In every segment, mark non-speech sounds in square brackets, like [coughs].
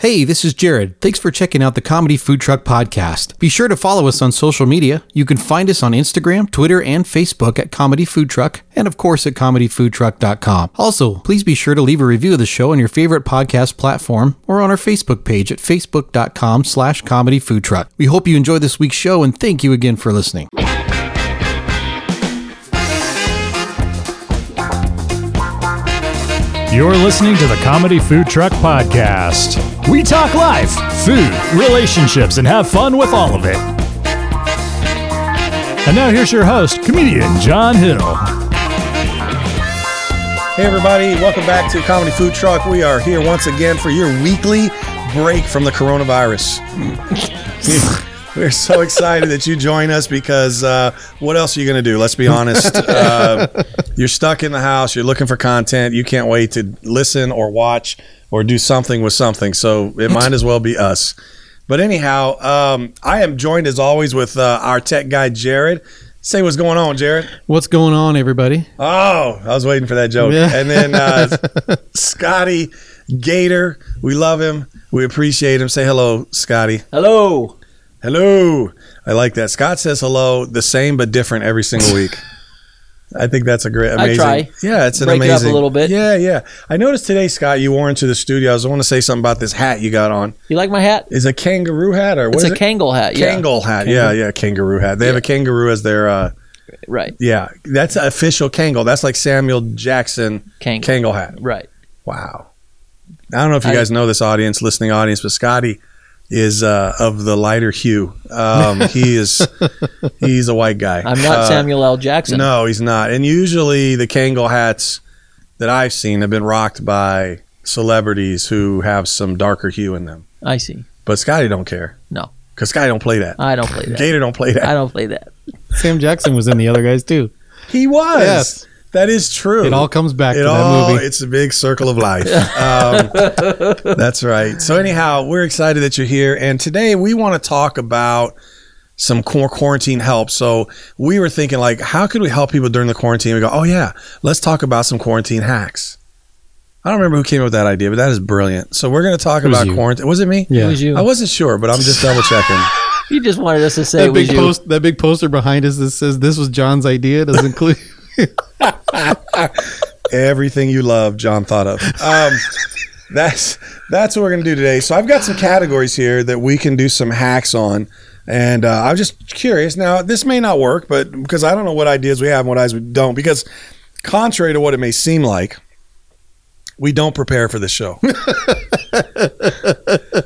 Hey, this is Jared. Thanks for checking out the Comedy Food Truck Podcast. Be sure to follow us on social media. You can find us on Instagram, Twitter, and Facebook at Comedy Food Truck, and of course at comedyfoodtruck.com. Also, please be sure to leave a review of the show on your favorite podcast platform or on our Facebook page at facebook.com slash comedy food truck. We hope you enjoy this week's show and thank you again for listening. You're listening to the Comedy Food Truck Podcast. We talk life, food, relationships, and have fun with all of it. And now here's your host, comedian John Hill. Hey, everybody, welcome back to Comedy Food Truck. We are here once again for your weekly break from the coronavirus. [laughs] We're so excited that you join us because uh, what else are you going to do? Let's be honest. Uh, [laughs] you're stuck in the house, you're looking for content, you can't wait to listen or watch or do something with something. So it might as well be us. But anyhow, um, I am joined as always with uh, our tech guy, Jared. Say what's going on, Jared. What's going on, everybody? Oh, I was waiting for that joke. Yeah. And then uh, [laughs] Scotty Gator, we love him. We appreciate him. Say hello, Scotty. Hello. Hello. I like that. Scott says hello, the same but different every single week. I think that's a great, I amazing. try. Yeah, it's an Break it up a little bit. Yeah, yeah. I noticed today, Scott, you wore into the studio. I was want to say something about this hat you got on. You like my hat? Is it a kangaroo hat or what It's a it? Kangol hat. Yeah. Kangol hat. Yeah, yeah, kangaroo hat. They have a kangaroo as their. uh Right. Yeah, that's official Kangol. That's like Samuel Jackson Kangol. Kangol hat. Right. Wow. I don't know if you I- guys know this audience, listening audience, but Scotty is uh, of the lighter hue. Um, [laughs] he is he's a white guy. I'm not Uh, Samuel L. Jackson. No, he's not. And usually the Kangol hats that I've seen have been rocked by celebrities who have some darker hue in them. I see. But Scotty don't care. No. Because Scotty don't play that. I don't play that. Gator don't play that. I don't play that. Sam Jackson was in the other guys too. He was. Yes. That is true. It all comes back It to all, that movie. it's a big circle of life. Um, [laughs] that's right. So anyhow, we're excited that you're here, and today we want to talk about some quarantine help. So we were thinking, like, how could we help people during the quarantine? We go, oh yeah, let's talk about some quarantine hacks. I don't remember who came up with that idea, but that is brilliant. So we're going to talk about you. quarantine. Was it me? Yeah. It was you. I wasn't sure, but I'm just double checking. [laughs] You just wanted us to say that it was big you. post, that big poster behind us that says this was John's idea doesn't include. [laughs] Everything you love, John thought of. Um, that's that's what we're gonna do today. So I've got some categories here that we can do some hacks on, and uh, I'm just curious. Now this may not work, but because I don't know what ideas we have and what ideas we don't, because contrary to what it may seem like, we don't prepare for this show. [laughs]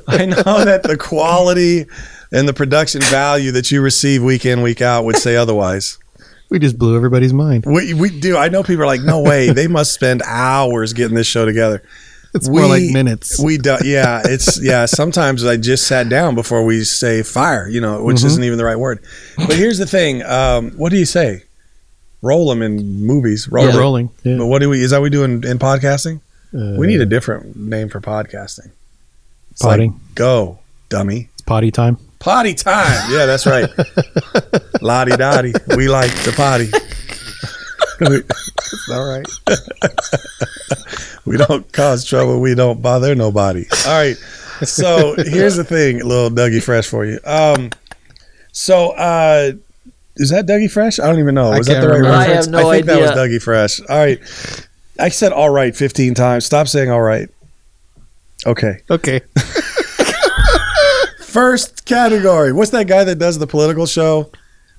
I know that the quality and the production value that you receive week in week out would say otherwise. We just blew everybody's mind. We, we do. I know people are like, no way. They must spend hours getting this show together. [laughs] It's more like minutes. We do. Yeah, it's yeah. Sometimes I just sat down before we say fire. You know, which Mhm. isn't even the right word. But here's the thing. Um, what do you say? Roll them in movies. Roll Yeah, rolling. Yeah. But what do we? Is that what we do in, in podcasting? Uh, We need a different name for podcasting. It's Potting. like go, dummy. It's potty time. Potty time. [laughs] Yeah, that's right. Lottie dottie. We like to potty. All right. [laughs] We don't cause trouble. We don't bother nobody. All right. So here's the thing, little Dougie Fresh for you. Um, so uh, is that Dougie Fresh? I don't even know. I Was that can't the right remember. I have no think that was. Dougie Fresh. All right. I said all right 15 times. Stop saying all right. Okay. Okay. [laughs] First category. What's that guy that does the political show?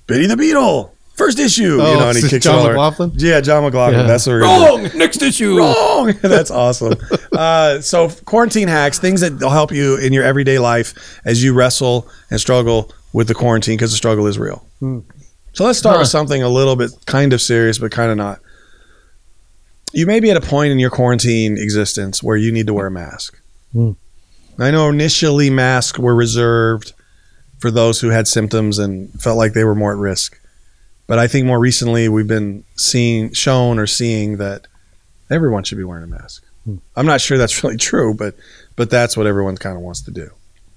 Biddy the Beetle. First issue. you Oh, know, and he [laughs] kicks John all over. McLaughlin? Yeah, John McLaughlin. Yeah. That's what we're gonna do. Next issue. wrong. [laughs] That's awesome. Uh, so quarantine hacks, things that will help you in your everyday life as you wrestle and struggle with the quarantine because the struggle is real. Hmm. So let's start with something a little bit kind of serious, but kind of not. You may be at a point in your quarantine existence where you need to wear a mask. Hmm. I know initially masks were reserved for those who had symptoms and felt like they were more at risk. But I think more recently we've been seeing, shown or seeing that everyone should be wearing a mask. Hmm. I'm not sure that's [laughs] really true, but but that's what everyone kind of wants to do.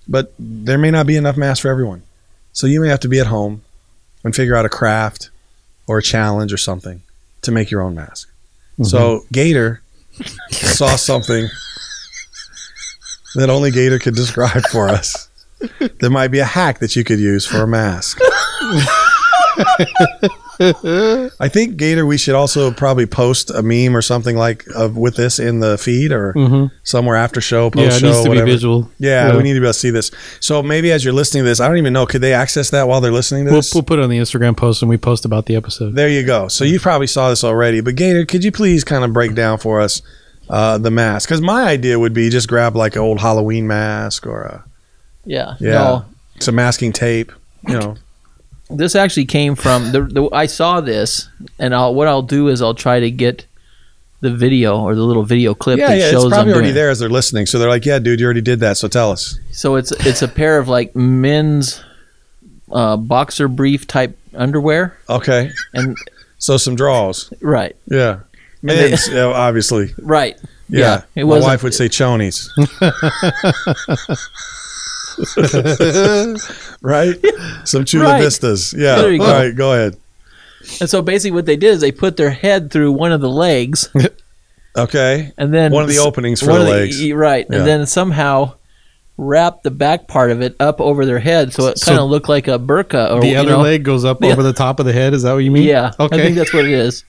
But there may not be enough masks for everyone, so you may have to be at home and figure out a craft or a challenge or something to make your own mask. Mm-hmm. So Gator saw something that only Gator could describe for us. There might be a hack that you could use for a mask. [laughs] I think Gator, we should also probably post a meme or something like of with this in the feed or somewhere after show, Mm-hmm. Yeah, post it needs show, to whatever. be visual. Yeah, we need to be able to see this. So maybe as you're listening to this, I don't even know. Could they access that while they're listening to We'll, this? we'll put it on the Instagram post when we post about the episode. There you go. So you probably saw this already, but Gator, could you please kind of break down for us uh, the mask? Because my idea would be just grab like an old Halloween mask or a Yeah. yeah, No, some masking tape. You know, this actually came from the, the I saw this, and I'll, what I'll do is I'll try to get the video or the little video clip yeah, that yeah. shows It's probably already doing there as they're listening. So they're like, "Yeah, dude, you already did that. So tell us." So it's it's a pair of like men's uh, boxer brief type underwear, Okay. and So some draws. right, Yeah. They- Men's, yeah, obviously. right, Yeah. it My wife would say chonies. [laughs] [laughs] right? Some Chula Right. Vistas. Yeah. There you go. right, go ahead. And so basically, what they did is they put their head through one of the legs, [laughs] Okay. and then One of the openings for one the legs. y- right, Yeah. and then somehow wrap the back part of it up over their head, so it So- kind of looked like a burqa. Or the you other know, leg goes up The- over the top of the head. Is that what you mean? Yeah, Okay. I think that's what it is.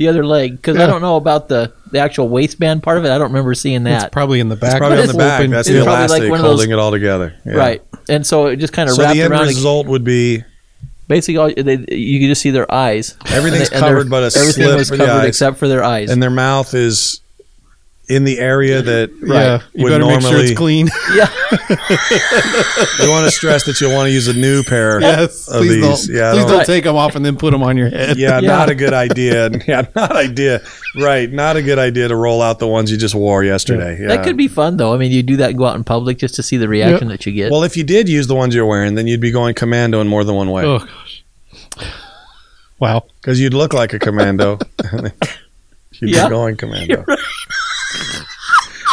The other leg, because Yeah. I don't know about the the actual waistband part of it. I don't remember seeing that. It's that. probably in the back. Probably [laughs] on the back. open. That's It's the probably like elastic those- holding it all together. Yeah. Right, and so it just kind of So wrapped the end around. the- result would be basically, all they, you could just see their eyes. Everything's And they- and covered but a everything slit was for the covered eyes. except for their eyes. and their mouth is in the area that Yeah, you would better make sure it's clean. [laughs] yeah, you want to stress that you'll want to use a new pair yes, of please these. don't. Yeah, please don't- don't take them off and then put them on your head. Yeah, Yeah. not a good idea. [laughs] Yeah, not idea. Right, not a good idea to roll out the ones you just wore yesterday. Yeah. that could be fun though. I mean, you do that and go out in public just to see the reaction that you get. Well, if you did use the ones you're wearing, then you'd be going commando in more than one way Oh gosh. Wow. because you'd look like a commando. [laughs] you'd Yeah. be going commando.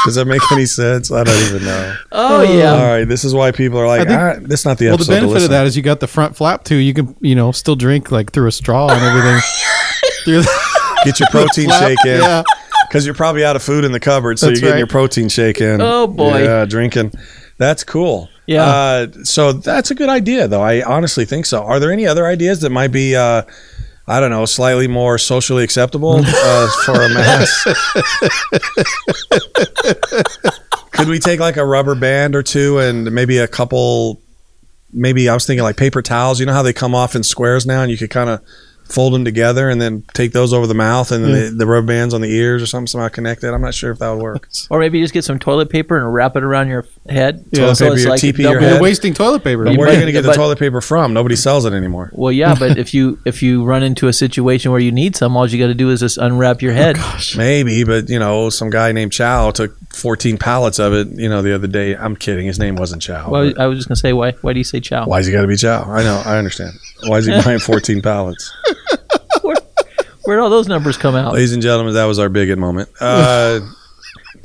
Does that make any sense? I don't even know. oh yeah, All right, this is why people are like, I think- ah, this is not the Well, the episode. to benefit of that is you got the front flap too. You can, you know, still drink like through a straw and everything. [laughs] through the [laughs] Get your protein shake in. Yeah. because you're probably out of food in the cupboard, so That's you're getting right. your protein shake in. Oh, boy. yeah, drinking. That's cool. Yeah. Uh, so that's a good idea, though. I honestly think so. Are there any other ideas that might be, uh, I don't know, slightly more socially acceptable uh, [laughs] for a mask? Could we take like a rubber band or two and maybe a couple? Maybe I was thinking like paper towels. You know how they come off in squares now, and you could kind of fold them together and then take those over the mouth and then the, the rubber bands on the ears or something somehow connected. I'm not sure if that would work. [laughs] or maybe just get some toilet paper and wrap it around your head. Yeah. Toilet paper, your teepee, your head. You're wasting toilet paper. But You where are you going to get the toilet paper from? Nobody sells it anymore. Well, yeah, but [laughs] if you if you run into a situation where you need some, all you got to do is just unwrap your oh, head. Maybe, but you know, some guy named Chow took 14 pallets of it. You know, the other day. I'm kidding. His name wasn't Chow. well, but- I was just gonna say, why why do you say chow? why's he got to be Chow? I know. I understand. Why is he buying 14 pallets? Where'd all those numbers come out? Ladies and gentlemen, that was our bigot moment. Uh,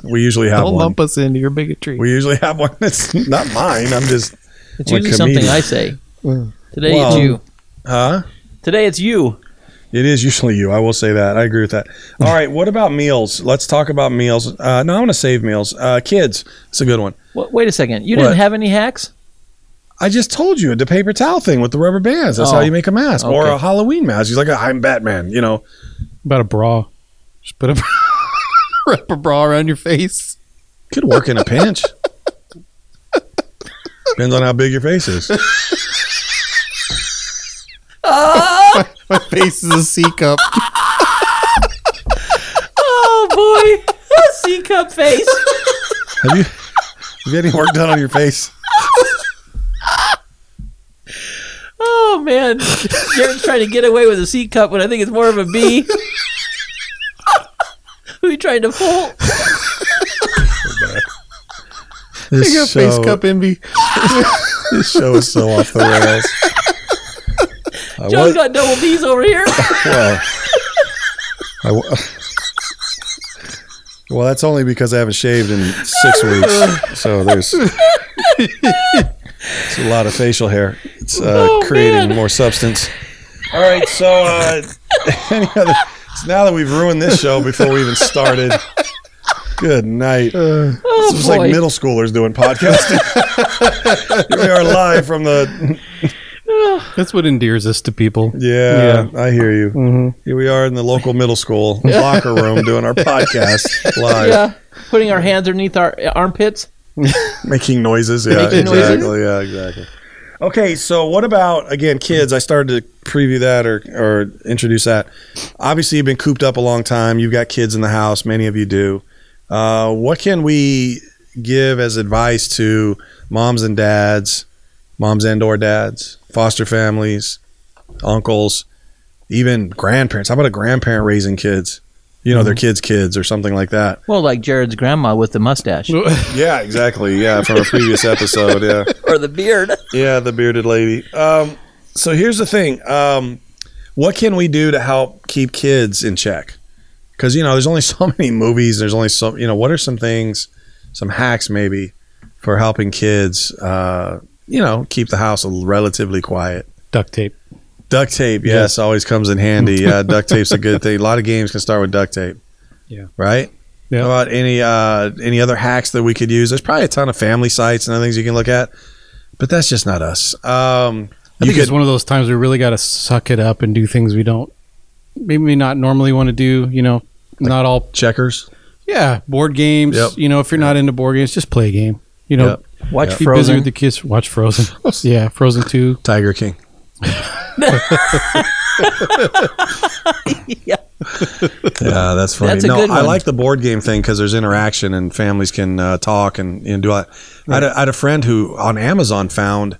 we usually have Don't one. lump us into your bigotry. We usually have one [laughs] that's not mine. I'm just, It's I'm usually something. I say. Today Well- it's you. huh? Today it's you. It is usually you. I will say that. I agree with that. All right. What about meals? Let's talk about meals. Uh, no, I want to save meals. Uh, kids. It's a good one. What, wait a second. You What? didn't have any hacks? I just told you the paper towel thing with the rubber bands. That's Oh, how you make a mask or a Halloween mask. He's like, I'm Batman. You know, About a bra. Just put a [laughs] wrap a bra around your face. could work in a pinch. Depends on how big your face is. Ah! [laughs] My face is a C cup. Oh boy, C cup face. Have you have you had any work done on your face? [laughs] Oh man, Jared's trying to get away with a C cup when I think it's more of a B. Who are you trying to fool? This You got face cup envy. this show is so off the rails. I Joe's uh, was- got double B's over here. well, I w- well, that's only because I haven't shaved in six weeks. So there's [laughs] it's a lot of facial hair. It's uh, Oh, creating man. more substance. All right, so uh, [laughs] any other? So now that we've ruined this show before we even started, Good night. Oh, This was like middle schoolers doing podcasting. [laughs] We are live from the. [sighs] That's what endears us to people. Yeah, I hear you. Mm-hmm. Here we are in the local middle school [laughs] locker room doing our podcast live, Yeah, putting our hands underneath our armpits. [laughs] making noises. Yeah, Making noises. exactly. Yeah, exactly. Okay, so what about again, kids? I started to preview that or or introduce that. Obviously, you've been cooped up a long time. You've got kids in the house. Many of you do. Uh, what can we give as advice to moms and dads, moms and or dads, foster families, uncles, even grandparents? How about a grandparent raising kids? You know, their kids' kids or something like that. Well, like Jared's grandma with the mustache [laughs] Yeah, exactly. Yeah, from a previous episode. Yeah. [laughs] or the beard. [laughs] Yeah, the bearded lady. Um, so here's the thing. Um, what can we do to help keep kids in check? Because you know, there's only so many movies. There's only so you know. What are some things, some hacks maybe, for helping kids? Uh, you know, keep the house relatively quiet. Duct tape. Duct tape, yes, always comes in handy. Yeah, duct tape's a good thing. A lot of games can start with duct tape. Yeah. Right. Yeah. How about any uh, any other hacks that we could use? There's probably a ton of family sites and other things you can look at, but that's just not us. Um, I you think could, it's one of those times we really got to suck it up and do things we don't, maybe not normally want to do. You know, not all. checkers. Yeah, board games. Yep. You know, if you're not into board games, just play a game. You know, Yep. Watch be busy Frozen. with the kids. Watch Frozen. [laughs] yeah, Frozen Two. Tiger King. Yeah. Yeah, that's funny. That's a no, good I like the board game thing because there's interaction and families can uh, talk and, and do that. I, had a, I had a friend who on Amazon found,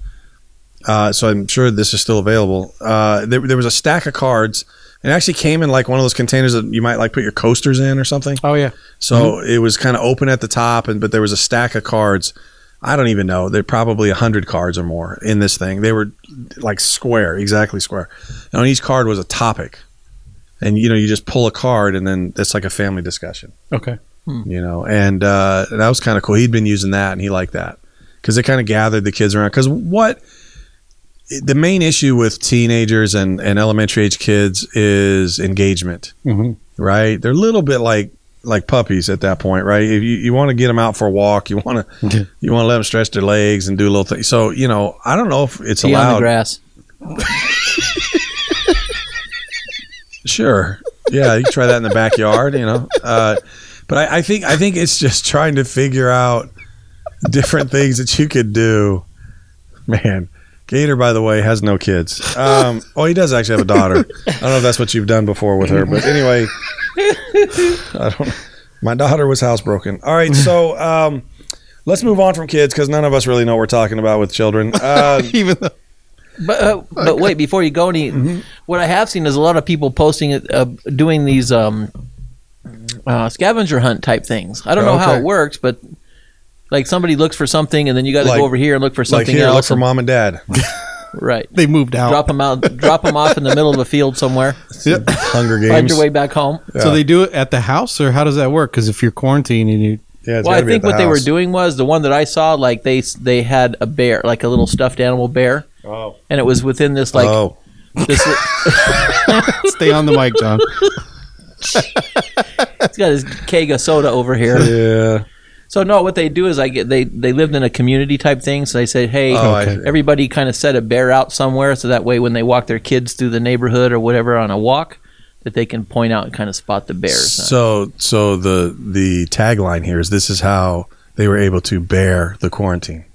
uh, so I'm sure this is still available. Uh, there, there was a stack of cards. It actually came in like one of those containers that you might like put your coasters in or something. Oh yeah. So it was kind of open at the top, and but there was a stack of cards. I don't even know. They're probably a hundred cards or more in this thing. They were like square, exactly square. And on each card was a topic, and you know you just pull a card, and then it's like a family discussion. Okay. You know, and uh, that was kind of cool. He'd been using that, and he liked that because it kind of gathered the kids around. Because what the main issue with teenagers and, and elementary age kids is engagement hmm right? They're a little bit like like puppies at that point, right? If you, you want to get them out for a walk, you want to you want to let them stretch their legs and do a little thing. So you know, I don't know if it's Pee on the allowed. grass. [laughs] Sure, yeah, you can try that in the backyard, you know. Uh, but I, I think I think it's just trying to figure out different things that you could do. Man, Gator, by the way, has no kids. Um, oh, he does actually have a daughter. I don't know if that's what you've done before with her, but anyway, [laughs] I don't. My daughter was housebroken. All right, so um, let's move on from kids because none of us really know what we're talking about with children. [laughs] Uh, Even though. But uh, but wait, before you go any, Mm-hmm. what I have seen is a lot of people posting it, uh, doing these um, uh, scavenger hunt type things. I don't know how it works, but like somebody looks for something, and then you got to Like- go over here and look for like something else. look for and- mom and dad. [laughs] right. They moved out. Drop them out. drop them off in the middle of a field somewhere. [laughs] Hunger Games. Find your way back home. Yeah. So they do it at the house, or how does that work? Because if you're quarantined and you, Yeah, it's Well, I gotta be at think the what they were doing was the one that I saw. Like they they had a bear, like a little stuffed animal bear, Oh, and it was within this like oh. this. [laughs] stay on the mic, John. [laughs] He's got his keg of soda over here. yeah. So no, what they do is I get they they lived in a community type thing. So they said, hey, Oh, I see. everybody kind of set a bear out somewhere, so that way when they walk their kids through the neighborhood or whatever on a walk, that they can point out and kind of spot the bears. So, so the the tagline here is this is how they were able to bear the quarantine.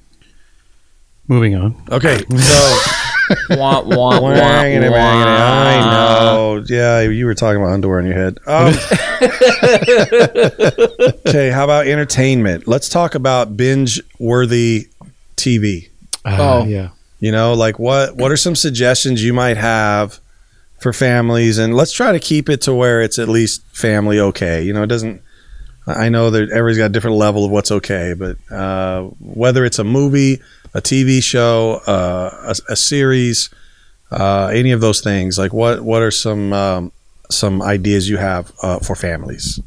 Moving on. Okay, so [laughs] [laughs] wah, wah, wah, Wangity, wangity. I know. Yeah, you were talking about underwear in your head. Um, [laughs] okay, how about entertainment? Let's talk about binge-worthy TV. Uh, Oh. yeah. You know, like what what are some suggestions you might have for families? And let's try to keep it to where it's at least family okay. You know, it doesn't. I know that everybody's got a different level of what's okay, but uh, whether it's a movie, a TV show, uh, a, a series, uh, any of those things, like what what are some um, some ideas you have uh, for families?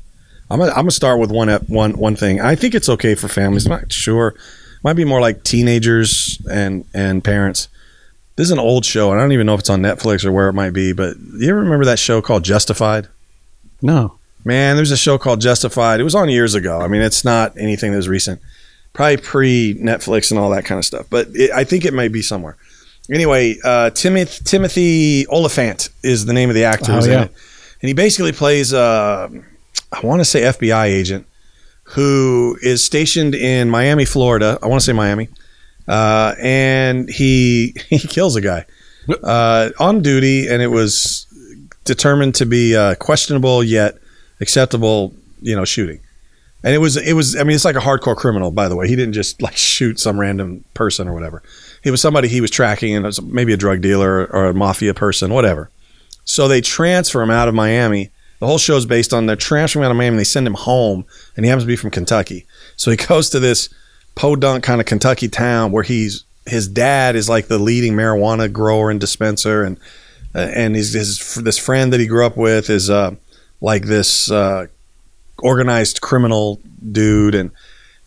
I'm gonna, I'm gonna start with one one one thing. I think it's okay for families. I'm not sure. Might be more like teenagers and and parents. This is an old show, and I don't even know if it's on Netflix or where it might be. But you ever remember that show called Justified? No. Man, there's a show called Justified. It was on years ago. I mean, it's not anything that was recent. Probably pre Netflix and all that kind of stuff. But it, I think it might be somewhere. Anyway, uh, Timothy, Timothy Olyphant is the name of the actor Oh, yeah. And he basically plays, uh, I want to say FBI agent who is stationed in Miami, Florida. I want to say Miami. Uh, and he [laughs] he kills a guy uh, on duty, and it was determined to be uh, questionable yet acceptable, you know, shooting. And it was it was I mean it's like a hardcore criminal by the way. He didn't just like shoot some random person or whatever. He was somebody he was tracking and it was maybe a drug dealer or a mafia person, whatever. So they transfer him out of Miami. The whole show is based on they're transferring him out of Miami. and They send him home, and he happens to be from Kentucky. So he [laughs] goes to this podunk kind of Kentucky town where he's his dad is like the leading marijuana grower and dispenser, and uh, and he's his this friend that he grew up with is uh, like this uh, organized criminal dude, and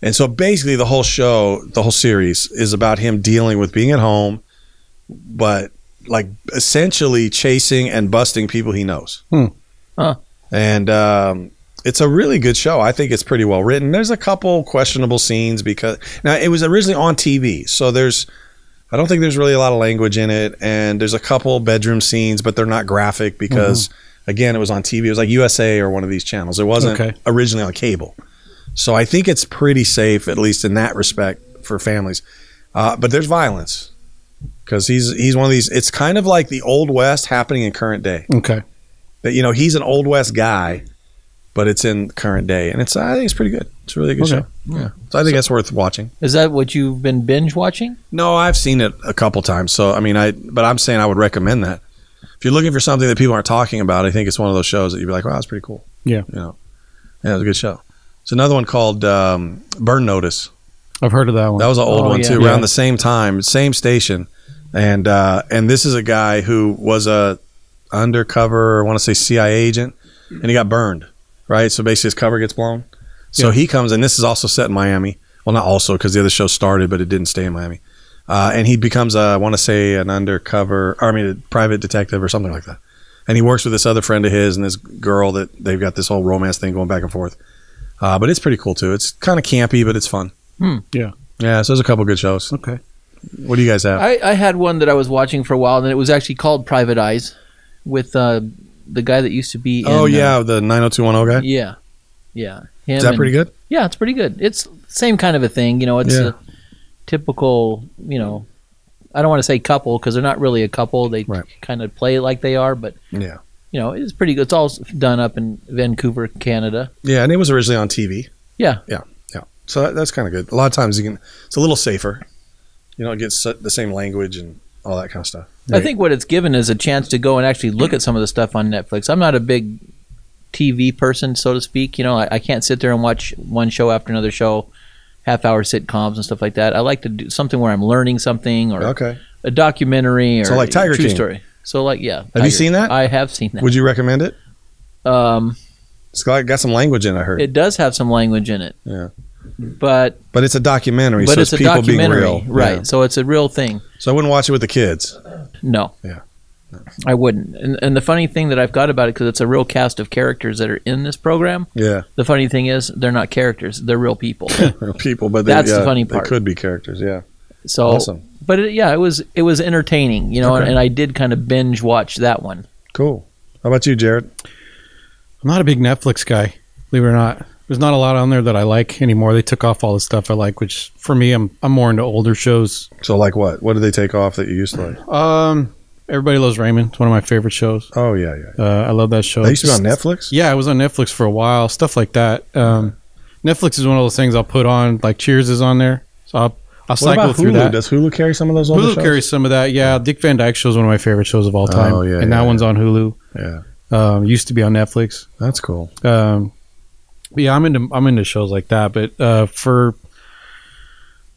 and so basically the whole show, the whole series is about him dealing with being at home, but like essentially chasing and busting people he knows. Hmm. Huh. And um, it's a really good show. I think it's pretty well written. There's a couple questionable scenes because now it was originally on TV, so there's I don't think there's really a lot of language in it, and there's a couple bedroom scenes, but they're not graphic because again, it was on TV. It was like USA or one of these channels. It wasn't Okay. originally on cable, so I think it's pretty safe, at least in that respect, for families. Uh, but there's violence because he's he's one of these. It's kind of like the old west happening in current day Okay. that you know he's an old west guy, but it's in current day, and it's I think it's pretty good. It's a really good Okay. show. Yeah, so I think that's worth watching. Is that what you've been binge watching? No, I've seen it a couple times, so I mean, I but I'm saying I would recommend that if you're looking for something that people aren't talking about. I think it's one of those shows that you'd be like, wow, that's pretty cool. Yeah. you know, yeah, it's a good show. It's another one called um, Burn Notice. I've heard of that one. That was an old Oh, one yeah. too, Yeah. around the same time, same station, and uh, and this is a guy who was a undercover, I want to say CIA agent, and he got burned. Right, so basically his cover gets blown. So Yeah. he comes, and this is also set in Miami. Well, not also because the other show started, but it didn't stay in Miami. Uh, and he becomes, a, I want to say, an undercover, or I mean, a private detective or something like that. And he works with this other friend of his and this girl that they've got this whole romance thing going back and forth. Uh, but it's pretty cool too. It's kind of campy, but it's fun. Hmm. Yeah. Yeah, so there's a couple good shows. Okay. What do you guys have? I, I had one that I was watching for a while, and it was actually called Private Eyes, with uh, the guy that used to be. In, oh uh, yeah, the 90210 guy. yeah, yeah. Him Is that and- pretty good? Yeah, it's pretty good. It's same kind of a thing. You know, it's Yeah. a typical. You know, I don't want to say couple because they're not really a couple. They Right. kind of play like they are, but Yeah. you know, it's pretty good. It's all done up in Vancouver, Canada. Yeah, and it was originally on TV. Yeah. Yeah, yeah. So that, that's kind of good. A lot of times you can. It's a little safer. You know, it gets the same language and all that kind of stuff. I think what it's given is a chance to go and actually look at some of the stuff on Netflix. I'm not a big TV person, so to speak. You know, I, I can't sit there and watch one show after another show, half hour sitcoms and stuff like that. I like to do something where I'm learning something or Okay. a documentary or So like Tiger a true King. story. So like yeah. Have you seen that? I have seen that. Would you recommend it? um, It's got, got some language in. it, I heard. it does have some language in it. Yeah. But but it's a documentary, but so it's, it's, a people documentary, being real, right? Yeah. So it's a real thing. So I wouldn't watch it with the kids. No. Yeah. I wouldn't. And, and the funny thing that I've got about it, because it's a real cast of characters that are in this program. Yeah, The funny thing is, they're not characters; they're real people. [laughs] Real people, but they, That's the yeah, funny They part. could be characters. Yeah. So, Awesome. but it, yeah, it was it was entertaining, you know, Okay. and I did kind of binge watch that one. Cool. How about you, Jared? I'm not a big Netflix guy, believe it or not. There's not a lot on there that I like anymore. They took off all the stuff I like, which for me, I'm I'm more into older shows. So like what? What did they take off that you used to like? Um, Everybody Loves Raymond. It's one of my favorite shows. Oh yeah, yeah. Uh, I love that show. That used to be on Netflix. Yeah, it was on Netflix for a while. Stuff like that. Um, Netflix is one of those things I'll put on. Like Cheers is on there, so I'll I'll What cycle through Hulu? that. Does Hulu carry some of those Hulu carries some of that. Yeah, Dick Van Dyke Show is one of my favorite shows of all time. Oh, yeah, and yeah, that one's on Hulu. Yeah, Um, used to be on Netflix. that's cool. Um, yeah, I'm into I'm into shows like that. But uh, for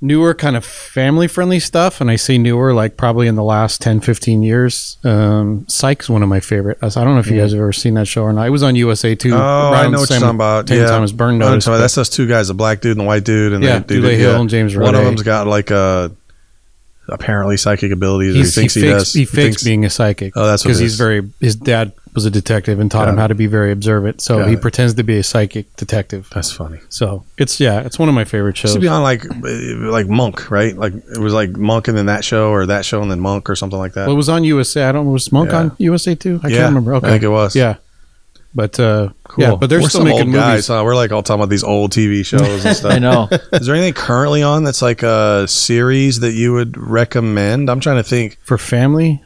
newer kind of family friendly stuff, and I say newer, like probably in the last 10, 15 years, um, Psych's one of my favorite. I don't know if you guys have ever seen that show or not. It was on USA too. Oh, I know what you're talking about. Yeah, time as Burn Notice. that's those two guys, the black dude and the white dude, and Yeah, Dule Hill and James One of them's got like a apparently psychic abilities. or he thinks he, fakes, does. He fakes thinks- being a psychic. Oh, that's because he's is. very. His dad was a detective and taught Got him it. how to be very observant. So Got he it. pretends to be a psychic detective. That's funny. So it's yeah, it's one of my favorite Used shows. to be on like uh, like Monk, right? Like it was like Monk and then that show or that show and then Monk or something like that. Well, it was on USA. I don't know. Was Monk Yeah. on USA too? I Yeah, can't remember. Okay, I think it was. Yeah, but uh, Cool. yeah, but they're We're still some making old movies. guys. Huh? We're like all talking about these old TV shows and [laughs] stuff. I know. Is there anything currently on that's like a series that you would recommend? I'm trying to think, for family.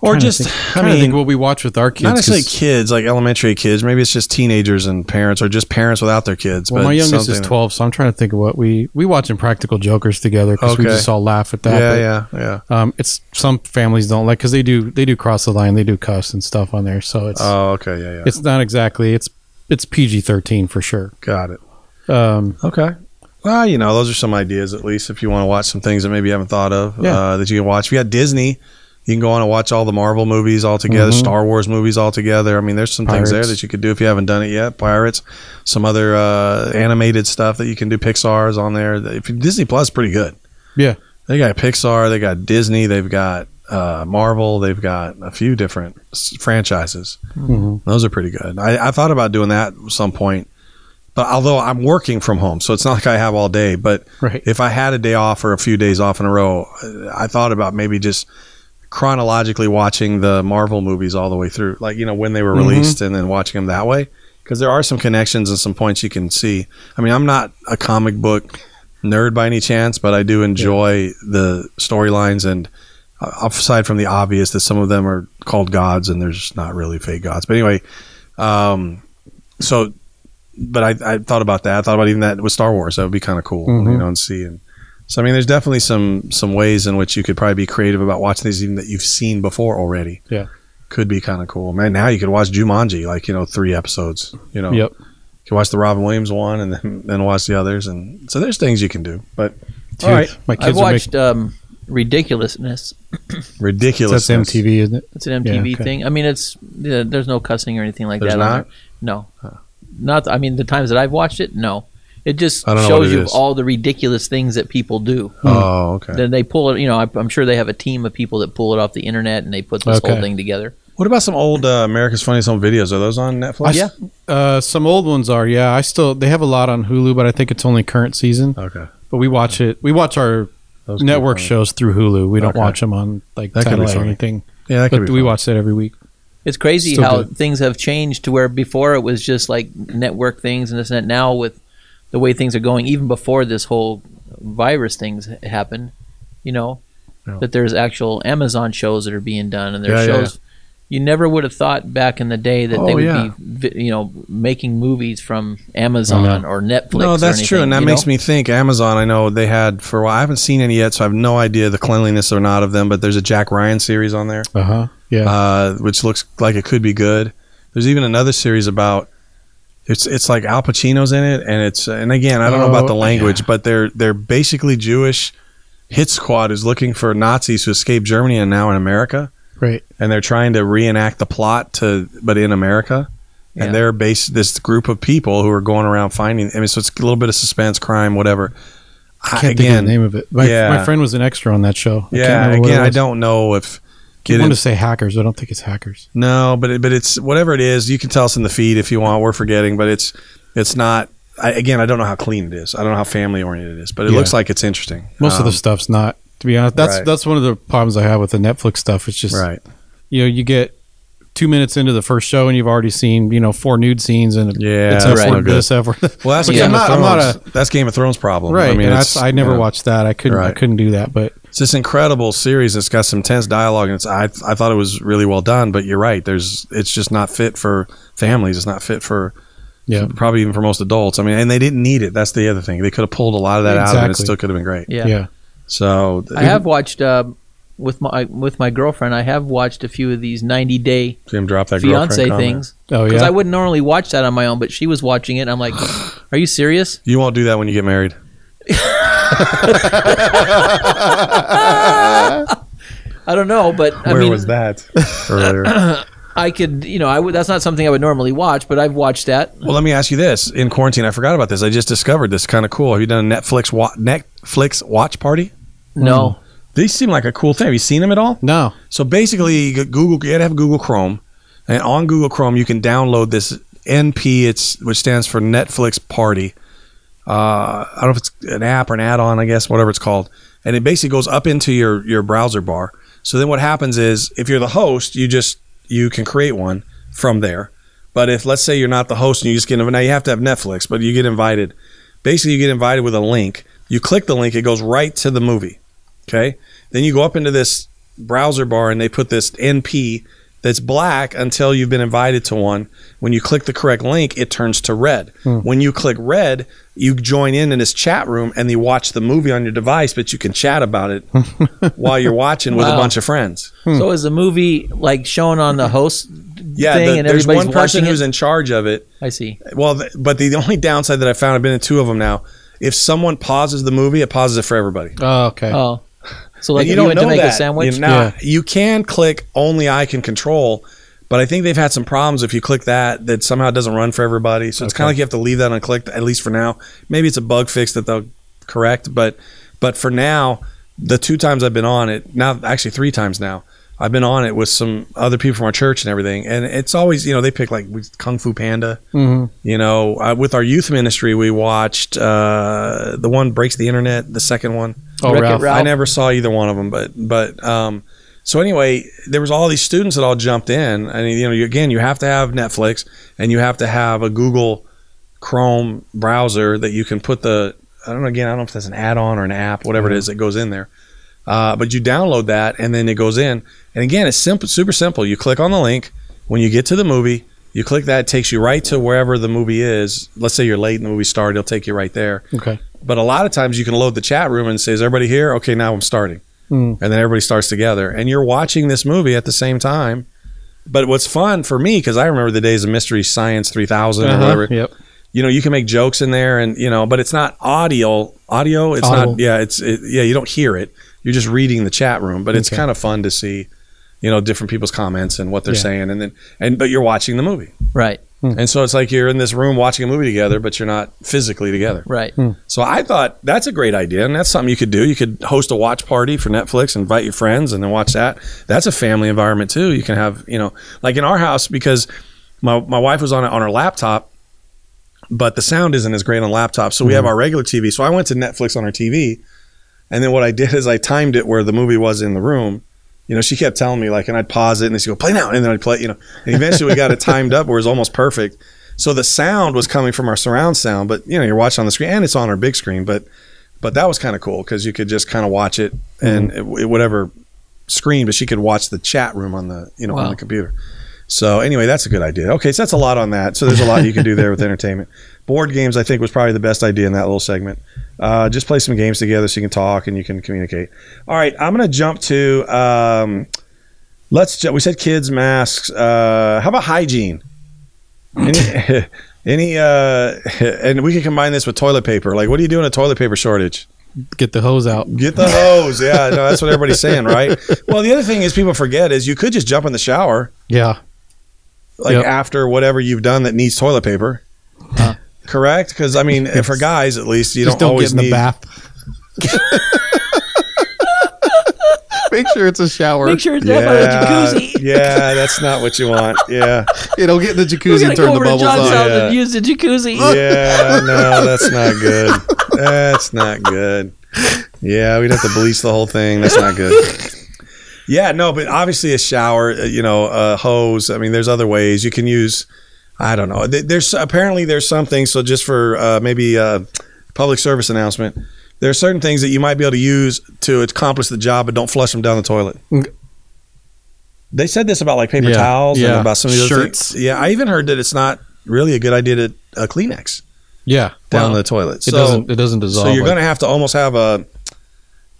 Or just think- I mean, think what we watch with our kids. not necessarily kids, like elementary kids. Maybe it's just teenagers and parents, or just parents without their kids. Well, my youngest is twelve, so I'm trying to think of what we we watch Impractical Jokers together because we just all laugh at that. Yeah, but, yeah, yeah. Um, it's some families don't like because they do they do cross the line, they do cuss and stuff on there. So it's Oh, okay, yeah, yeah. it's not exactly it's it's PG thirteen for sure. Got it. Um, Okay. Well, you know, those are some ideas at least if you want to watch some things that maybe you haven't thought of Yeah. uh, that you can watch. If you got Disney, you can go on and watch all the Marvel movies all together, Mhm. Star Wars movies all together. I mean, there's some things there that you could do if you haven't done it yet. Pirates, some other uh, animated stuff that you can do. Pixar's on there. If Disney Plus is pretty good. Yeah. They got Pixar, they got Disney, they've got uh, Marvel, they've got a few different s- franchises. mhm. Those are pretty good. I, I thought about doing that at some point, but although I'm working from home, so it's not [laughs] like I have all day. But right. if I had a day off or a few days off in a row, I thought about maybe just chronologically watching the Marvel movies all the way through, like you know when they were Mhm. released, and then watching them that way, because there are some connections and some points you can see. I mean, I'm not a comic book nerd by any chance, but I do enjoy the storylines and. uh, Aside from the obvious that some of them are called gods and there's not really fake gods, but anyway, um, so but I, I thought about that. I thought about even that with Star Wars. That would be kind of cool, Mhm. you know, and see. And so, I mean, there's definitely some some ways in which you could probably be creative about watching these, even that you've seen before already. Yeah. could be kind of cool. Man, now you could watch Jumanji, like you know, three episodes. You know, Yep. you can watch the Robin Williams one and then then watch the others. And so there's things you can do. But Dude, all right, My I've kids are watched um, Ridiculousness. [coughs] ridiculous. that's MTV, isn't it? It's an MTV Yeah, okay. thing. I mean, it's yeah, there's no cussing or anything like There's that. on not? there. No, not. I mean, the times that I've watched it, no. It just I don't know what shows it you is. all the ridiculous things that people do. Oh, okay. Then they pull it. You know, I- I'm sure they have a team of people that pull it off the internet and they put this Okay. whole thing together. What about some old uh, America's Funniest Home Videos? Are those on Netflix? Yeah. Uh, some old ones are. Yeah, I still they have a lot on Hulu, but I think it's only current season. Okay. But we watch it. We watch our Those network shows through Hulu. We don't Okay. watch them on like That could be satellite or anything. Yeah, that could But be we fun. watch that every week. It's crazy Still how good. things have changed to where before it was just like network things and this and that. Now with the way things are going, even before this whole virus things happened, you know, Yeah. that there's actual Amazon shows that are being done and there's Yeah, yeah, shows. You never would have thought back in the day that Oh, they would yeah. be, you know, making movies from Amazon or Netflix. No, or that's true, and that makes know? me think. Amazon, I know they had for a while. I haven't seen any yet, so I have no idea the cleanliness or not of them. But there's a Jack Ryan series on there, Uh huh. Yeah. uh, which looks like it could be good. There's even another series about it's it's like Al Pacino's in it, and it's and again I don't know about the Oh, language, yeah. but they're they're basically Jewish. Hit squad is looking for Nazis who escaped Germany and now in America, right. and they're trying to reenact the plot to but in America. Yeah. And they're based this group of people who are going around finding. I mean, so it's a little bit of suspense, crime, whatever. I can't think of the name of it. My, yeah. my friend was an extra on that show. I yeah. remember what it Again, I don't know if I get want in- to say hackers. I don't think it's hackers. no, but it, but it's whatever it is. You can tell us in the feed if you want. We're forgetting, but it's it's not. I, again, I don't know how clean it is. I don't know how family oriented it is, but it Yeah. looks like it's interesting. Most of Um, the stuff's not. To be honest, that's right. that's one of the problems I have with the Netflix stuff. It's just right. you know you get two minutes into the first show and you've already seen you know four nude scenes and Yeah, it's that's F no this F word that. Well, that's Which Game I'm of not. I'm not Thrones. a that's Game of Thrones problem. right. I mean, and that's, I never you know, watched that. I couldn't. I couldn't do that. But It's this incredible series. It's got some tense dialogue, and it's I I thought it was really well done. But you're right. There's it's just not fit for families. It's not fit for yeah, probably even for most adults. I mean, and they didn't need it. That's the other thing. They could have pulled a lot of that out, and it still could have been great. Yeah. yeah. So I have watched uh, with my with my girlfriend. I have watched a few of these 90 day Jim drop that fiance things Oh yeah, because. I wouldn't normally watch that on my own, but she was watching it. and I'm like, "Are you serious?" You won't do that when you get married. I don't know, but I Where mean, was that [clears throat] earlier? I could, you know, I would. That's not something I would normally watch, but I've watched that. well, let me ask you this: In quarantine, I forgot about this. I just discovered this kind of cool. Have you done a Netflix wa- Netflix watch party? No, hmm. These seem like a cool thing. Have you seen them at all? No. So basically, Google, you gotta have Google Chrome, and on Google Chrome, you can download this NP. It's which stands for Netflix Party. Uh, I don't know if it's an app or an add-on, I guess, whatever it's called, and it basically goes up into your your browser bar. So then what happens is, if you're the host, you just you can create one from there. But if let's say you're not the host and you just get now you have to have Netflix, but you get invited. Basically, you get invited with a link. You click the link, it goes right to the movie. Okay. Then you go up into this browser bar and they put this NP that's black until you've been invited to one. When you click the correct link, it turns to red. Hmm. When you click red, you join in in this chat room and you watch the movie on your device, but you can chat about it [laughs] while you're watching with a bunch of friends. Hmm. So is the movie like shown on the host Yeah, thing the- and there's one person who's it? in charge of it. I see. Well, th- but the only downside that I found, I've been in two of them now. If someone pauses the movie, it pauses it for everybody. Oh, okay. Oh, so like And if you went to make a sandwich, You, now, Yeah. you can click only I can control, but I think they've had some problems if you click that that somehow it doesn't run for everybody. So it's kind of like you have to leave that unclicked at least for now. Maybe it's a bug fix that they'll correct, but but for now, the two times I've been on it now, actually three times now. I've been on it with some other people from our church and everything, and it's always you know they pick like Kung Fu Panda. Mhm. You know, uh, with our youth ministry, we watched uh, the one breaks the internet, the second one. Oh, Wreck-It Ralph. Ralph. I never saw either one of them, but but um, so anyway, there was all these students that all jumped in, and you know, you, again, you have to have Netflix and you have to have a Google Chrome browser that you can put the I don't know again, I don't know if that's an add-on or an app, whatever it is that goes in there. Uh, but you download that and then it goes in, and again, it's simple, super simple. You click on the link when you get to the movie. You click that, it takes you right to wherever the movie is. Let's say you're late and the movie started, it'll take you right there. Okay. But a lot of times you can load the chat room and say, "Is everybody here?" Okay, now I'm starting, Hmm. and then everybody starts together, and you're watching this movie at the same time. But what's fun for me because I remember the days of Mystery Science 3000 or Uh-huh. whatever. Yep. You know, you can make jokes in there, and you know, but it's not audio. Audio, it's Audible. not. Yeah, it's it, yeah. You don't hear it. You're just reading the chat room, but it's Okay. kind of fun to see, you know, different people's comments and what they're Yeah. saying, and then and but you're watching the movie, right, hmm. and so it's like you're in this room watching a movie together, but you're not physically together. right. Hmm. So I thought that's a great idea, and that's something you could do. You could host a watch party for Netflix, invite your friends, and then watch that. That's a family environment too. You can have, you know, like in our house because my my wife was on on her laptop, but the sound isn't as great on laptop. So we have hmm. our regular TV. So I went to Netflix on our TV, and then what I did is I timed it where the movie was in the room. You know, she kept telling me like, and I'd pause it, and then she'd go play now, and then I'd play. You know, and eventually we got it timed up where it was almost perfect. So the sound was coming from our surround sound, but you know, you're watching on the screen, and it's on our big screen. But but that was kind of cool because you could just kind of watch it and mm-hmm. it, it- whatever screen, but she could watch the chat room on the you know on the computer. So anyway, that's a good idea. Okay, so that's a lot on that. So there's a lot you can do there with entertainment. Board games, I think, was probably the best idea in that little segment. Uh, just play some games together so you can talk and you can communicate. All right, I'm going to jump to. Um, let's. Ju- we said kids masks. Uh, how about hygiene? Any, [laughs] any uh, [laughs] and we can combine this with toilet paper. Like, what do you do in a toilet paper shortage? Get the hose out. Get the hose. Yeah, no, that's what everybody's saying, [laughs] right? Well, the other thing is people forget is you could just jump in the shower Yeah. like Yep. after whatever you've done that needs toilet paper. Correct? Because I mean, for guys at least, you Just don't, don't, always get in the bath. [laughs] Make sure it's a shower. Make sure it's Yeah, not a jacuzzi. yeah, that's not what you want. Yeah, [laughs] It'll get in the jacuzzi and turn the bubbles John's on. Yeah. and use the jacuzzi. yeah, no, that's not good. That's not good. Yeah, we'd have to bleach the whole thing. That's not good. Yeah, no, but obviously a shower, uh, you know, a hose. I mean, there's other ways you can use. I don't know. There's apparently there's some things. So just for uh, maybe a public service announcement, there are certain things that you might be able to use to accomplish the job, but don't flush them down the toilet. Mm. They said this about like paper Yeah, towels and yeah. about some of the other Shirts. things. Yeah, I even heard that it's not really a good idea to uh, Kleenex Yeah. down Well, the toilet. It doesn't. It doesn't dissolve. So you're like- going to have to almost have a,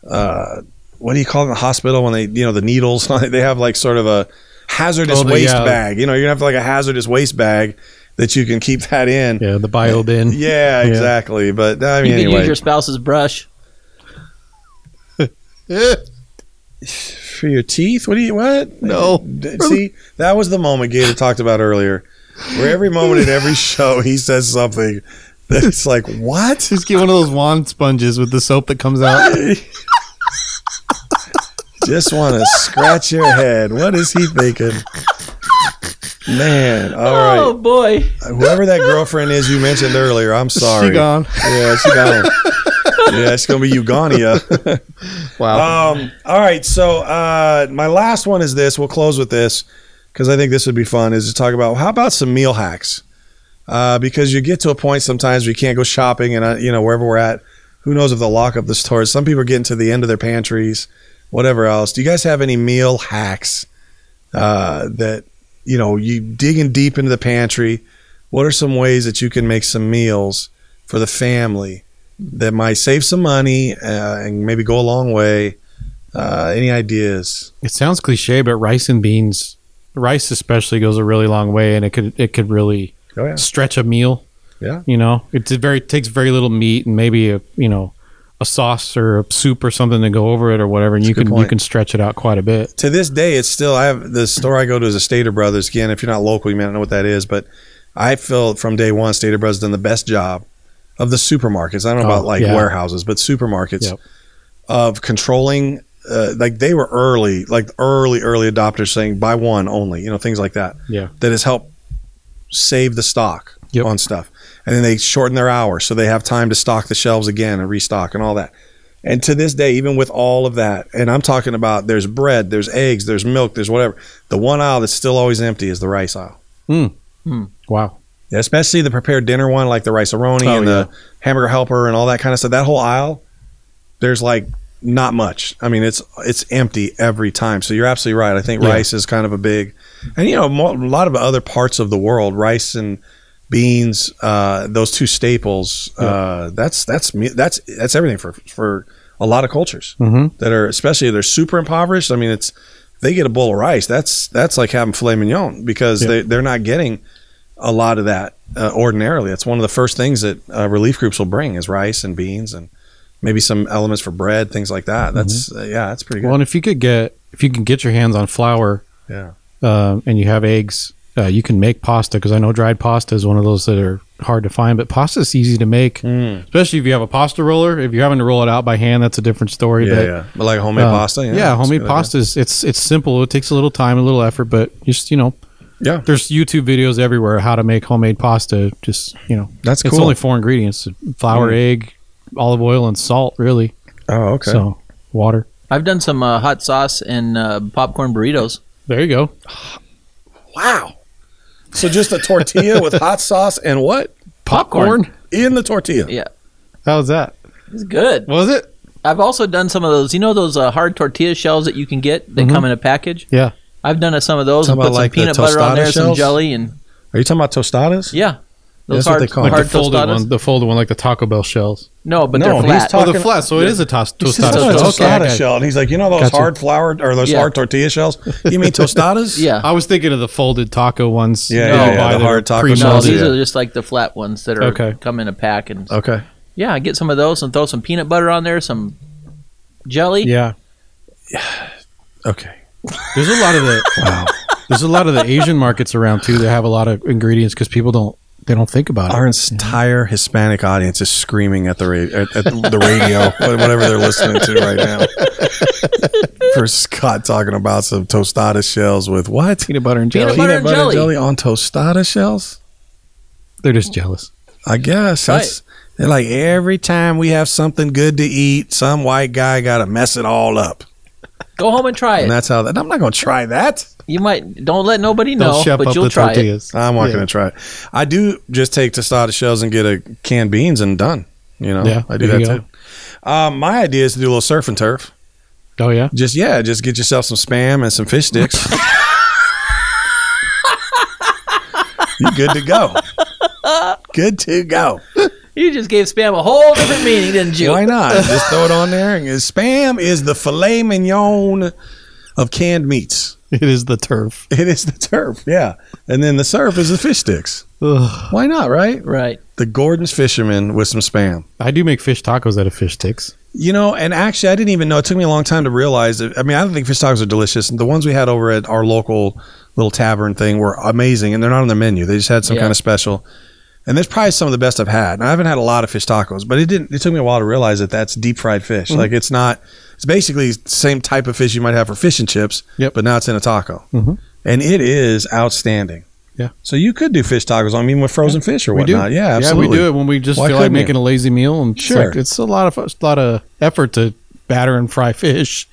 uh, what do you call it in the hospital when they, you know, the needles? [laughs] they have like sort of a hazardous the- waste yeah. bag. You know, you're gonna have like a hazardous waste bag that you can keep that in. Yeah, the bio bin. Yeah, exactly. But I mean, You can anyway, use your spouse's brush. [laughs] for your teeth. What do you what? No. See, that was the moment Gator talked about earlier, where every moment in every show he says something that's like, what? Just get one of those wand sponges with the soap that comes out. [laughs] Just want to scratch your head. What is he thinking? Man, all right. Oh boy. Whoever that girlfriend is you mentioned earlier, I'm sorry. She gone. Yeah, she gone. yeah, it's gonna be Eugania. Wow. Um, all right, so uh, my last one is this. We'll close with this because I think this would be fun. Is to talk about how about some meal hacks? Uh, because you get to a point sometimes where you can't go shopping, and uh, you know wherever we're at, who knows if they'll lock up the stores. Some people are getting to the end of their pantries, whatever else. Do you guys have any meal hacks uh, that you know you digging deep into the pantry? What are some ways that you can make some meals for the family that might save some money uh, and maybe go a long way? Uh, any ideas? It sounds cliche, but rice and beans, rice especially, goes a really long way, and it could it could really Oh yeah, stretch a meal. yeah. You know, it's very takes very little meat and maybe a you know a sauce or a soup or something to go over it or whatever, and That's you can you can stretch it out quite a bit. to this day, it's still I have the store I go to is a Stater Brothers. Again, if you're not local, you may not know what that is, but I feel from day one, Stater Brothers done the best job of the supermarkets. I don't know Oh, about like yeah. warehouses, but supermarkets Yep. of controlling. Uh, like they were early, like early, early adopters saying buy one only, you know, things like that. Yeah. That has helped save the stock Yep. on stuff. And then they shorten their hours so they have time to stock the shelves again and restock and all that. And to this day, even with all of that, and I'm talking about there's bread, there's eggs, there's milk, there's whatever. The one aisle that's still always empty is the rice aisle. Hmm. Hmm. Wow. Yeah, especially the prepared dinner one, like the Rice-A-Roni Oh, and the hamburger helper and all that kind of stuff. That whole aisle, there's like not much. I mean, it's it's empty every time. So you're absolutely right. I think Yeah. rice is kind of a big, and you know, a lot of other parts of the world, rice and beans, uh, those two staples. Uh, that's that's me. That's that's everything for for a lot of cultures Mm-hmm. that are especially they're super impoverished. I mean, it's they get a bowl of rice. That's that's like having filet mignon because Yeah. they they're not getting a lot of that uh, ordinarily. It's one of the first things that uh, relief groups will bring is rice and beans and maybe some elements for bread, things like that. That's uh, yeah, that's pretty good. Well, and if you could get if you can get your hands on flour yeah, uh, and you have eggs, uh, you can make pasta because I know dried pasta is one of those that are hard to find. But pasta is easy to make, Mm. especially if you have a pasta roller. If you're having to roll it out by hand, that's a different story. yeah, but, yeah. But like homemade uh, pasta, yeah, yeah, homemade good pasta is it's it's simple. It takes a little time, a little effort, but just you know, Yeah, there's YouTube videos everywhere how to make homemade pasta. Just you know, that's it's cool. only four ingredients: flour, Mm. egg, olive oil, and salt. Really, oh, okay. so water. I've done some uh, hot sauce and uh, popcorn burritos. There you go. wow. So just a tortilla with [laughs] hot sauce and what Popcorn. in the tortilla? Yeah, How was that? it's good. Was it? I've also done some of those. You know those uh, hard tortilla shells that you can get that Mhm. come in a package. Yeah. I've done uh, some of those Talking and put about some like peanut butter on tostada there, some jelly, and Are you talking about tostadas? yeah, those That's what hard, they call Like it. hard the folded tostadas. one, the folded one, like the Taco Bell shells. No, but No, they're he's flat. talking- Oh, the flat. So it is a tos- He said tostada it's a shell. tostada Okay, okay. shell, and he's like, you know those Gotcha. hard flour or those Yeah. hard tortilla shells? You mean tostadas? [laughs] yeah. I was thinking of the folded taco ones. Yeah, that yeah, you yeah, buy the that hard are taco No, shells, pre-molded. these yeah. are just like the flat ones that are Okay. come in a pack, and Okay. yeah, get some of those and throw some peanut butter on there, some jelly. Yeah. [sighs] Okay. There's a lot of the [laughs] Wow. there's a lot of the Asian markets around too that have a lot of ingredients because people don't they don't think about Our it. Our entire Hispanic audience is screaming at the ra- at, at the radio, [laughs] whatever they're listening to right now. [laughs] For Scott talking about some tostada shells with what? Peanut butter and jelly, Peanut jelly. butter and jelly. on tostada shells? They're just jealous. I guess that's. They're like every time we have something good to eat, some white guy got to mess it all up, Go home and try and it. that's how. That, I'm not going to try that. You might don't let nobody know, but up you'll the try it. I'm not Yeah. going to try it. I do just take tostada shells and get a canned beans and done. You know, Yeah, I do that too. Um, my idea is to do a little surf and turf. Oh yeah. Just yeah, just get yourself some spam and some fish sticks. [laughs] You're good to go. Good to go. You just gave spam a whole different meaning, didn't you? Why not? [laughs] Just throw it on there. And spam is the filet mignon of canned meats. It is the turf. It is the turf, yeah. And then the surf is the fish sticks. Ugh. Why not, right? Right. The Gorton's Fisherman with some spam. I do make fish tacos out of fish sticks. You know, and actually, I didn't even know. It took me a long time to realize. That, I mean, I don't think fish tacos are delicious. The ones we had over at our local little tavern thing were amazing, and they're not on the menu. They just had some Yeah. kind of special. And that's probably some of the best I've had. And I haven't had a lot of fish tacos, but it didn't. It took me a while to realize that that's deep fried fish. Mm-hmm. Like it's not. It's basically the same type of fish you might have for fish and chips. Yep. But now it's in a taco, Mhm. and it is outstanding. Yeah. So you could do fish tacos. I mean, with frozen fish or whatnot. Yeah, absolutely. Yeah, we do it when we just Why feel like couldn't you? making a lazy meal, and it's Sure. like- it's a lot of a lot of effort to batter and fry fish.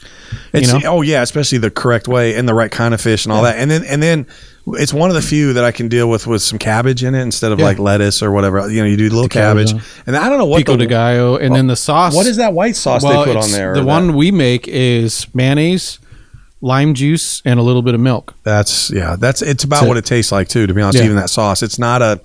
It's, you know, oh yeah, especially the correct way and the right kind of fish and all that. And then and then it's one of the few that I can deal with with some cabbage in it instead of Yeah. like lettuce or whatever. You know, you do a little cabbage cabbage, and I don't know what pico the, de gallo, and oh, then the sauce. what is that white sauce Well, they put on there. The one that- we make is mayonnaise, lime juice, and a little bit of milk. that's yeah, that's it's about That's what it. it tastes like too. To be honest, Yeah. even that sauce, it's not a,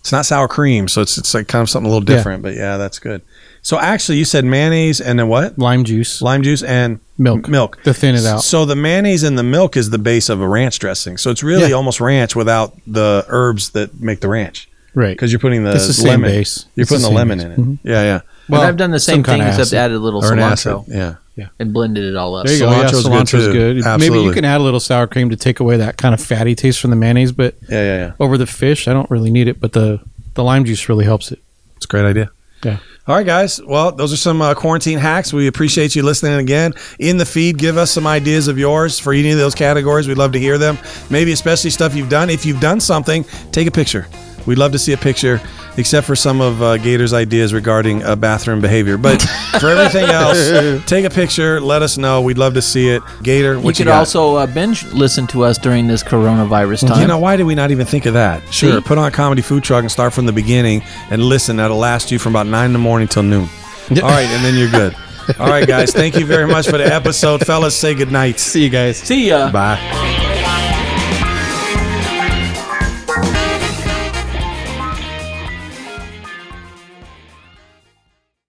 it's not sour cream, so it's it's like kind of something a little Yeah. different. But yeah, that's good. So actually, you said mayonnaise and then what? Lime juice, Lime juice and milk, milk. to thin it out. So the mayonnaise and the milk is the base of a ranch dressing. So it's really Yeah. almost ranch without the herbs that make the ranch. Right. because you're putting the, It's the same lemon. base. You're It's the putting the, same lemon base. in it. Mhm. Yeah, yeah. and I've done the same thing except added a little Or an cilantro acid. Yeah. and blended it all up. There you go. Yeah, Cilantro's good, cilantro's too. good. Maybe Absolutely. you can add a little sour cream to take away that kind of fatty taste from the mayonnaise, but Yeah, yeah, yeah. over the fish, I don't really need it. But the the lime juice really helps it. It's a great idea. Yeah. All right, guys. Well, those are some uh, quarantine hacks. We appreciate you listening again. In the feed, give us some ideas of yours for any of those categories. We'd love to hear them. Maybe especially stuff you've done. If you've done something, take a picture. We'd love to see a picture, except for some of uh, Gator's ideas regarding uh, bathroom behavior. But [laughs] for everything else, take a picture. Let us know. We'd love to see it. Gator, you what could got? also uh, binge listen to us during this coronavirus time. You know, why did we not even think of that? Sure, See? put on a comedy food truck and start from the beginning and listen. That'll last you from about nine in the morning till noon. All right, and then you're good. All right, guys. Thank you very much for the episode. [laughs] Fellas, say good night. See you guys. See ya. Bye.